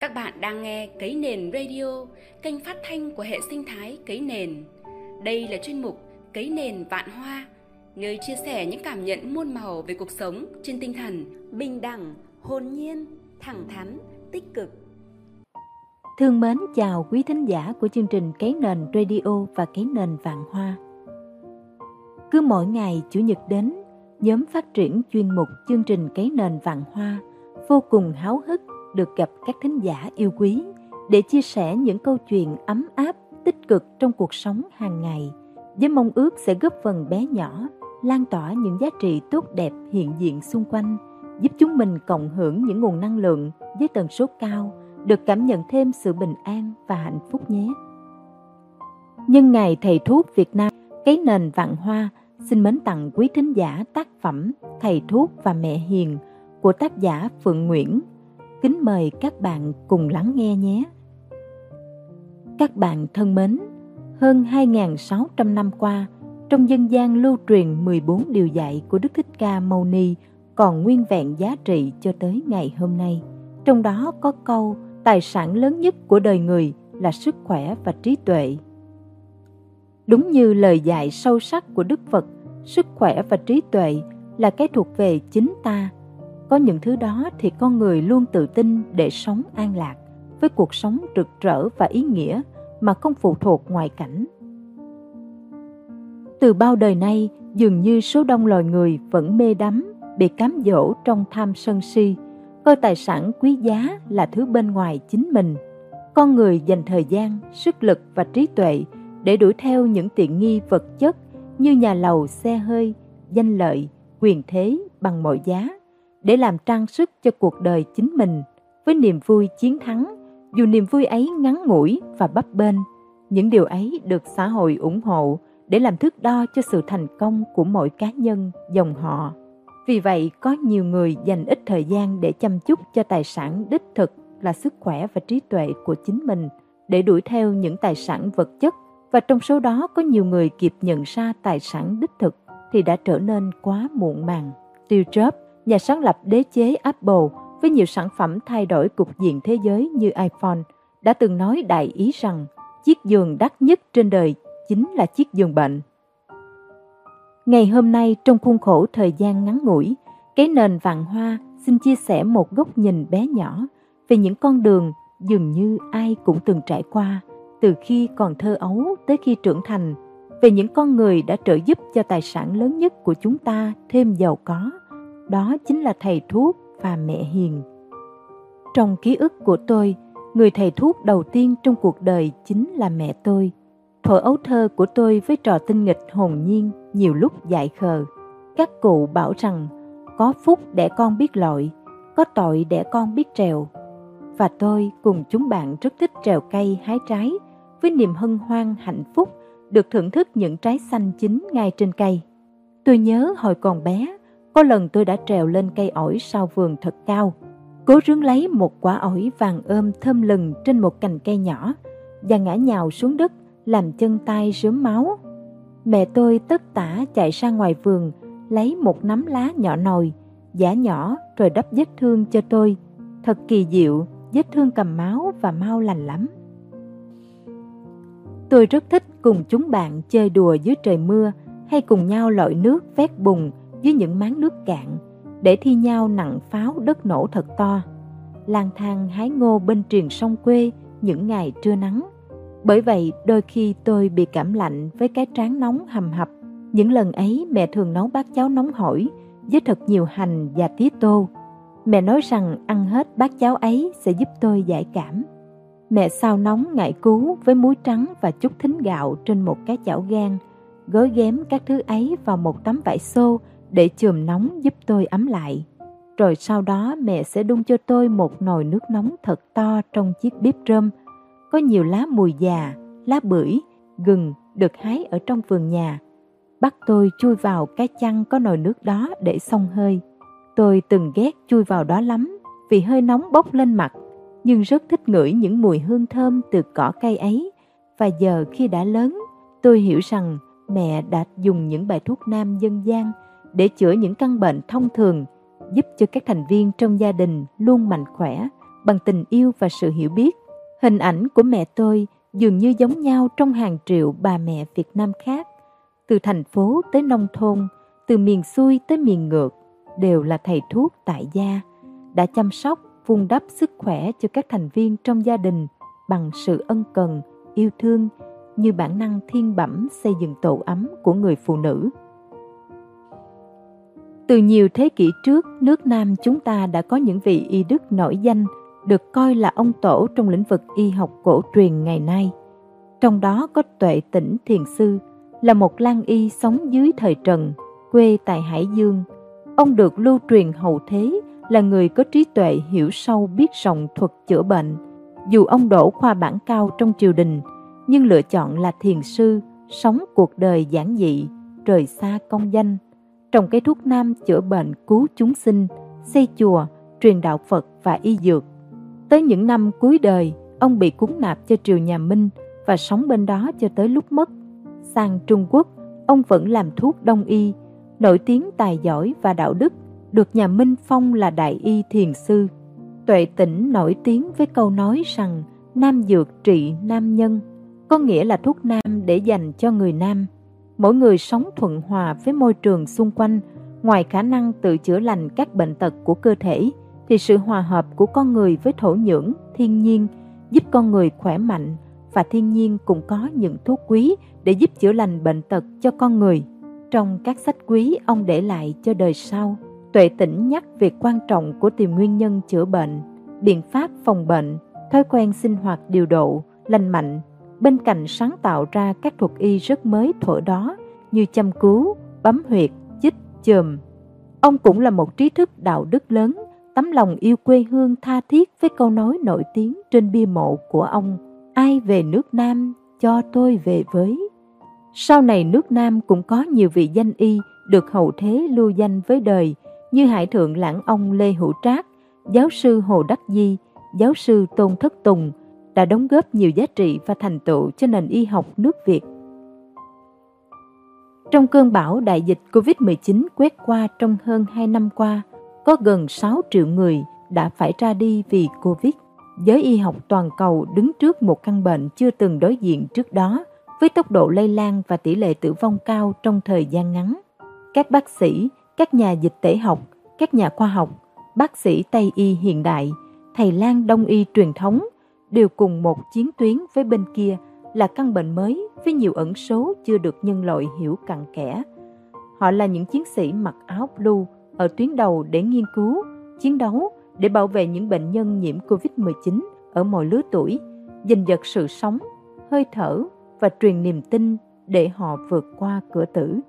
Các bạn đang nghe Cấy Nền Radio, kênh phát thanh của hệ sinh thái Cấy Nền. Đây là chuyên mục Cấy Nền Vạn Hoa, nơi chia sẻ những cảm nhận muôn màu về cuộc sống trên tinh thần bình đẳng, hồn nhiên, thẳng thắn, tích cực. Thương mến chào quý thính giả của chương trình Cấy Nền Radio và Cấy Nền Vạn Hoa. Cứ mỗi ngày Chủ nhật đến, nhóm phát triển chuyên mục chương trình Cấy Nền Vạn Hoa vô cùng háo hức được gặp các thính giả yêu quý để chia sẻ những câu chuyện ấm áp, tích cực trong cuộc sống hàng ngày với mong ước sẽ góp phần bé nhỏ lan tỏa những giá trị tốt đẹp hiện diện xung quanh, giúp chúng mình cộng hưởng những nguồn năng lượng với tần số cao, được cảm nhận thêm sự bình an và hạnh phúc nhé. Nhân ngày Thầy Thuốc Việt Nam, cái nền vạn hoa xin mến tặng quý thính giả tác phẩm Thầy Thuốc và Mẹ Hiền của tác giả Phượng Nguyễn kính mời các bạn cùng lắng nghe nhé. Các bạn thân mến, hơn 2.600 năm qua, trong dân gian lưu truyền 14 điều dạy của Đức Thích Ca Mâu Ni còn nguyên vẹn giá trị cho tới ngày hôm nay. Trong đó có câu tài sản lớn nhất của đời người là sức khỏe và trí tuệ. Đúng như lời dạy sâu sắc của Đức Phật, sức khỏe và trí tuệ là cái thuộc về chính ta có những thứ đó thì con người luôn tự tin để sống an lạc, với cuộc sống rực rỡ và ý nghĩa mà không phụ thuộc ngoại cảnh. Từ bao đời nay, dường như số đông loài người vẫn mê đắm, bị cám dỗ trong tham sân si. Coi tài sản quý giá là thứ bên ngoài chính mình. Con người dành thời gian, sức lực và trí tuệ để đuổi theo những tiện nghi vật chất như nhà lầu, xe hơi, danh lợi, quyền thế bằng mọi giá để làm trang sức cho cuộc đời chính mình với niềm vui chiến thắng. Dù niềm vui ấy ngắn ngủi và bấp bênh, những điều ấy được xã hội ủng hộ để làm thước đo cho sự thành công của mỗi cá nhân, dòng họ. Vì vậy, có nhiều người dành ít thời gian để chăm chút cho tài sản đích thực là sức khỏe và trí tuệ của chính mình để đuổi theo những tài sản vật chất. Và trong số đó, có nhiều người kịp nhận ra tài sản đích thực thì đã trở nên quá muộn màng. tiêu chớp nhà sáng lập đế chế Apple với nhiều sản phẩm thay đổi cục diện thế giới như iPhone, đã từng nói đại ý rằng chiếc giường đắt nhất trên đời chính là chiếc giường bệnh. Ngày hôm nay trong khuôn khổ thời gian ngắn ngủi, cái nền vàng hoa xin chia sẻ một góc nhìn bé nhỏ về những con đường dường như ai cũng từng trải qua từ khi còn thơ ấu tới khi trưởng thành về những con người đã trợ giúp cho tài sản lớn nhất của chúng ta thêm giàu có đó chính là thầy thuốc và mẹ hiền. Trong ký ức của tôi, người thầy thuốc đầu tiên trong cuộc đời chính là mẹ tôi. Thuở ấu thơ của tôi với trò tinh nghịch hồn nhiên nhiều lúc dại khờ. Các cụ bảo rằng có phúc để con biết lội, có tội để con biết trèo. Và tôi cùng chúng bạn rất thích trèo cây hái trái với niềm hân hoan hạnh phúc được thưởng thức những trái xanh chín ngay trên cây. Tôi nhớ hồi còn bé, có lần tôi đã trèo lên cây ổi sau vườn thật cao, cố rướng lấy một quả ổi vàng ôm thơm lừng trên một cành cây nhỏ và ngã nhào xuống đất làm chân tay rớm máu. Mẹ tôi tất tả chạy ra ngoài vườn lấy một nắm lá nhỏ nồi, giả nhỏ rồi đắp vết thương cho tôi. Thật kỳ diệu, vết thương cầm máu và mau lành lắm. Tôi rất thích cùng chúng bạn chơi đùa dưới trời mưa hay cùng nhau lội nước vét bùn dưới những máng nước cạn để thi nhau nặng pháo đất nổ thật to. Lang thang hái ngô bên triền sông quê những ngày trưa nắng. Bởi vậy, đôi khi tôi bị cảm lạnh với cái trán nóng hầm hập. Những lần ấy, mẹ thường nấu bát cháo nóng hổi với thật nhiều hành và tía tô. Mẹ nói rằng ăn hết bát cháo ấy sẽ giúp tôi giải cảm. Mẹ sao nóng ngại cứu với muối trắng và chút thính gạo trên một cái chảo gan gói ghém các thứ ấy vào một tấm vải xô để chườm nóng giúp tôi ấm lại. Rồi sau đó mẹ sẽ đun cho tôi một nồi nước nóng thật to trong chiếc bếp rơm. Có nhiều lá mùi già, lá bưởi, gừng được hái ở trong vườn nhà. Bắt tôi chui vào cái chăn có nồi nước đó để xông hơi. Tôi từng ghét chui vào đó lắm vì hơi nóng bốc lên mặt, nhưng rất thích ngửi những mùi hương thơm từ cỏ cây ấy. Và giờ khi đã lớn, tôi hiểu rằng mẹ đã dùng những bài thuốc nam dân gian để chữa những căn bệnh thông thường, giúp cho các thành viên trong gia đình luôn mạnh khỏe bằng tình yêu và sự hiểu biết. Hình ảnh của mẹ tôi dường như giống nhau trong hàng triệu bà mẹ Việt Nam khác, từ thành phố tới nông thôn, từ miền xuôi tới miền ngược, đều là thầy thuốc tại gia, đã chăm sóc, vun đắp sức khỏe cho các thành viên trong gia đình bằng sự ân cần, yêu thương như bản năng thiên bẩm xây dựng tổ ấm của người phụ nữ. Từ nhiều thế kỷ trước, nước Nam chúng ta đã có những vị y đức nổi danh được coi là ông tổ trong lĩnh vực y học cổ truyền ngày nay. Trong đó có Tuệ Tĩnh Thiền Sư, là một lang y sống dưới thời Trần, quê tại Hải Dương. Ông được lưu truyền hậu thế là người có trí tuệ hiểu sâu biết rộng thuật chữa bệnh. Dù ông đổ khoa bản cao trong triều đình, nhưng lựa chọn là thiền sư, sống cuộc đời giản dị, rời xa công danh, trồng cây thuốc nam chữa bệnh cứu chúng sinh, xây chùa, truyền đạo Phật và y dược. Tới những năm cuối đời, ông bị cúng nạp cho triều nhà Minh và sống bên đó cho tới lúc mất. Sang Trung Quốc, ông vẫn làm thuốc đông y, nổi tiếng tài giỏi và đạo đức, được nhà Minh phong là đại y thiền sư. Tuệ tỉnh nổi tiếng với câu nói rằng nam dược trị nam nhân, có nghĩa là thuốc nam để dành cho người nam. Mỗi người sống thuận hòa với môi trường xung quanh, ngoài khả năng tự chữa lành các bệnh tật của cơ thể, thì sự hòa hợp của con người với thổ nhưỡng, thiên nhiên giúp con người khỏe mạnh và thiên nhiên cũng có những thuốc quý để giúp chữa lành bệnh tật cho con người. Trong các sách quý ông để lại cho đời sau, Tuệ Tĩnh nhắc về quan trọng của tìm nguyên nhân chữa bệnh, biện pháp phòng bệnh, thói quen sinh hoạt điều độ, lành mạnh, bên cạnh sáng tạo ra các thuật y rất mới thuở đó như chăm cứu, bấm huyệt, chích, chườm. Ông cũng là một trí thức đạo đức lớn, tấm lòng yêu quê hương tha thiết với câu nói nổi tiếng trên bia mộ của ông ai về nước Nam cho tôi về với. Sau này nước Nam cũng có nhiều vị danh y được hậu thế lưu danh với đời như Hải Thượng Lãng Ông Lê Hữu Trác, giáo sư Hồ Đắc Di, giáo sư Tôn Thất Tùng đã đóng góp nhiều giá trị và thành tựu cho nền y học nước Việt. Trong cơn bão đại dịch COVID-19 quét qua trong hơn 2 năm qua, có gần 6 triệu người đã phải ra đi vì Covid giới y học toàn cầu đứng trước một căn bệnh chưa từng đối diện trước đó với tốc độ lây lan và tỷ lệ tử vong cao trong thời gian ngắn. Các bác sĩ, các nhà dịch tễ học, các nhà khoa học, bác sĩ Tây y hiện đại, thầy lang Đông y truyền thống đều cùng một chiến tuyến với bên kia là căn bệnh mới với nhiều ẩn số chưa được nhân loại hiểu cặn kẽ. Họ là những chiến sĩ mặc áo blue ở tuyến đầu để nghiên cứu, chiến đấu để bảo vệ những bệnh nhân nhiễm COVID-19 ở mọi lứa tuổi, giành giật sự sống, hơi thở và truyền niềm tin để họ vượt qua cửa tử.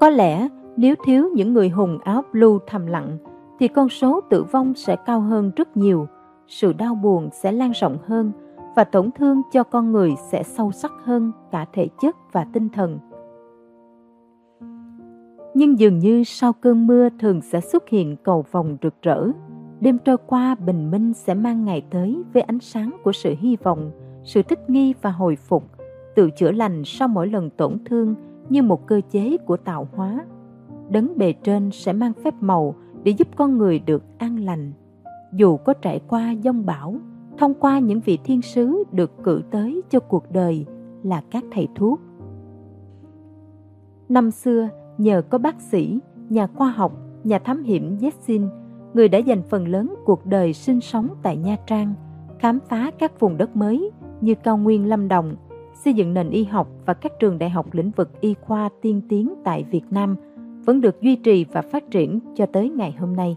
Có lẽ nếu thiếu những người hùng áo blue thầm lặng thì con số tử vong sẽ cao hơn rất nhiều, sự đau buồn sẽ lan rộng hơn và tổn thương cho con người sẽ sâu sắc hơn cả thể chất và tinh thần. Nhưng dường như sau cơn mưa thường sẽ xuất hiện cầu vòng rực rỡ, Đêm trôi qua bình minh sẽ mang ngày tới với ánh sáng của sự hy vọng, sự thích nghi và hồi phục, tự chữa lành sau mỗi lần tổn thương như một cơ chế của tạo hóa. Đấng bề trên sẽ mang phép màu để giúp con người được an lành. Dù có trải qua dông bão, thông qua những vị thiên sứ được cử tới cho cuộc đời là các thầy thuốc. Năm xưa, nhờ có bác sĩ, nhà khoa học, nhà thám hiểm Yeltsin người đã dành phần lớn cuộc đời sinh sống tại Nha Trang, khám phá các vùng đất mới như cao nguyên Lâm Đồng, xây dựng nền y học và các trường đại học lĩnh vực y khoa tiên tiến tại Việt Nam vẫn được duy trì và phát triển cho tới ngày hôm nay.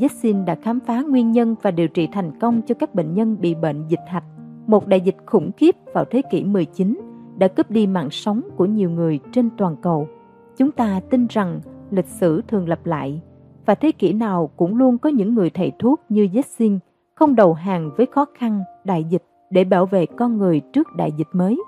Yexin đã khám phá nguyên nhân và điều trị thành công cho các bệnh nhân bị bệnh dịch hạch, một đại dịch khủng khiếp vào thế kỷ 19 đã cướp đi mạng sống của nhiều người trên toàn cầu. Chúng ta tin rằng lịch sử thường lặp lại và thế kỷ nào cũng luôn có những người thầy thuốc như Yexin không đầu hàng với khó khăn, đại dịch để bảo vệ con người trước đại dịch mới.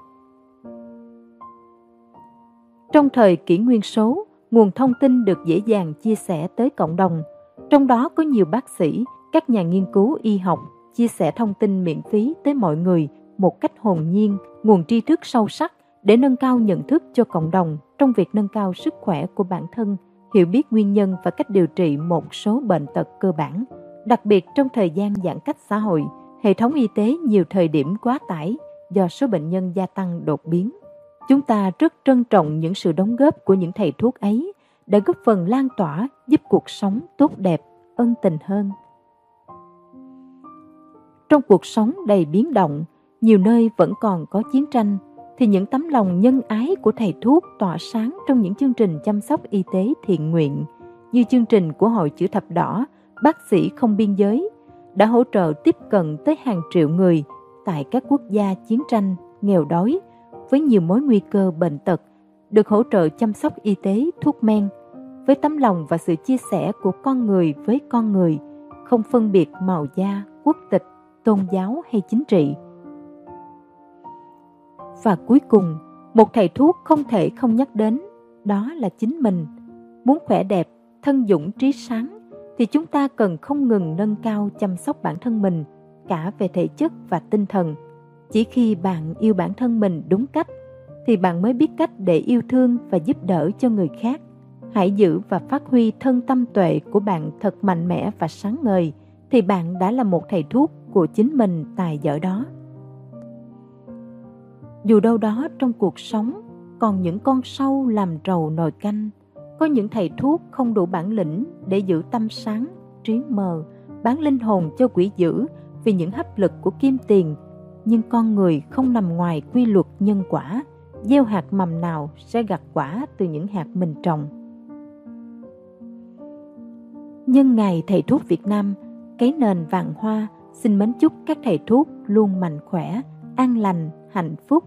Trong thời kỷ nguyên số, nguồn thông tin được dễ dàng chia sẻ tới cộng đồng, trong đó có nhiều bác sĩ, các nhà nghiên cứu y học chia sẻ thông tin miễn phí tới mọi người một cách hồn nhiên, nguồn tri thức sâu sắc để nâng cao nhận thức cho cộng đồng trong việc nâng cao sức khỏe của bản thân hiểu biết nguyên nhân và cách điều trị một số bệnh tật cơ bản Đặc biệt trong thời gian giãn cách xã hội, hệ thống y tế nhiều thời điểm quá tải do số bệnh nhân gia tăng đột biến. Chúng ta rất trân trọng những sự đóng góp của những thầy thuốc ấy đã góp phần lan tỏa giúp cuộc sống tốt đẹp, ân tình hơn. Trong cuộc sống đầy biến động, nhiều nơi vẫn còn có chiến tranh, thì những tấm lòng nhân ái của thầy thuốc tỏa sáng trong những chương trình chăm sóc y tế thiện nguyện, như chương trình của Hội Chữ Thập Đỏ, Bác sĩ không biên giới, đã hỗ trợ tiếp cận tới hàng triệu người tại các quốc gia chiến tranh, nghèo đói, với nhiều mối nguy cơ bệnh tật, được hỗ trợ chăm sóc y tế, thuốc men, với tấm lòng và sự chia sẻ của con người với con người, không phân biệt màu da, quốc tịch, tôn giáo hay chính trị. Và cuối cùng, một thầy thuốc không thể không nhắc đến, đó là chính mình. Muốn khỏe đẹp, thân dũng trí sáng, thì chúng ta cần không ngừng nâng cao chăm sóc bản thân mình, cả về thể chất và tinh thần. Chỉ khi bạn yêu bản thân mình đúng cách, thì bạn mới biết cách để yêu thương và giúp đỡ cho người khác. Hãy giữ và phát huy thân tâm tuệ của bạn thật mạnh mẽ và sáng ngời, thì bạn đã là một thầy thuốc của chính mình tài giỏi đó. Dù đâu đó trong cuộc sống còn những con sâu làm trầu nồi canh có những thầy thuốc không đủ bản lĩnh để giữ tâm sáng trí mờ bán linh hồn cho quỷ dữ vì những hấp lực của kim tiền. Nhưng con người không nằm ngoài quy luật nhân quả gieo hạt mầm nào sẽ gặt quả từ những hạt mình trồng nhân ngày thầy thuốc việt nam cái nền vàng hoa xin mến chúc các thầy thuốc luôn mạnh khỏe an lành hạnh phúc,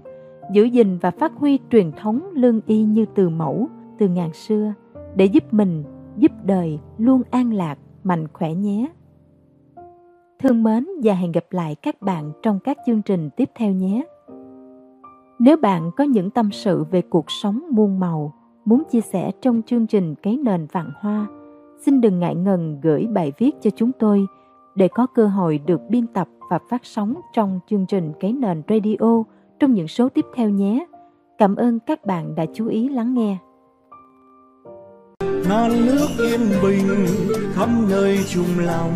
giữ gìn và phát huy truyền thống lương y như từ mẫu từ ngàn xưa để giúp mình, giúp đời luôn an lạc, mạnh khỏe nhé. Thương mến và hẹn gặp lại các bạn trong các chương trình tiếp theo nhé. Nếu bạn có những tâm sự về cuộc sống muôn màu, muốn chia sẻ trong chương trình Cái nền vạn hoa, xin đừng ngại ngần gửi bài viết cho chúng tôi để có cơ hội được biên tập và phát sóng trong chương trình Cái nền radio trong những số tiếp theo nhé. Cảm ơn các bạn đã chú ý lắng nghe. non nước yên bình khắp nơi chung lòng,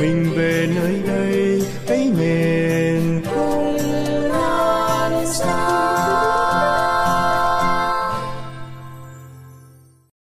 mình về nơi đây, cái nghề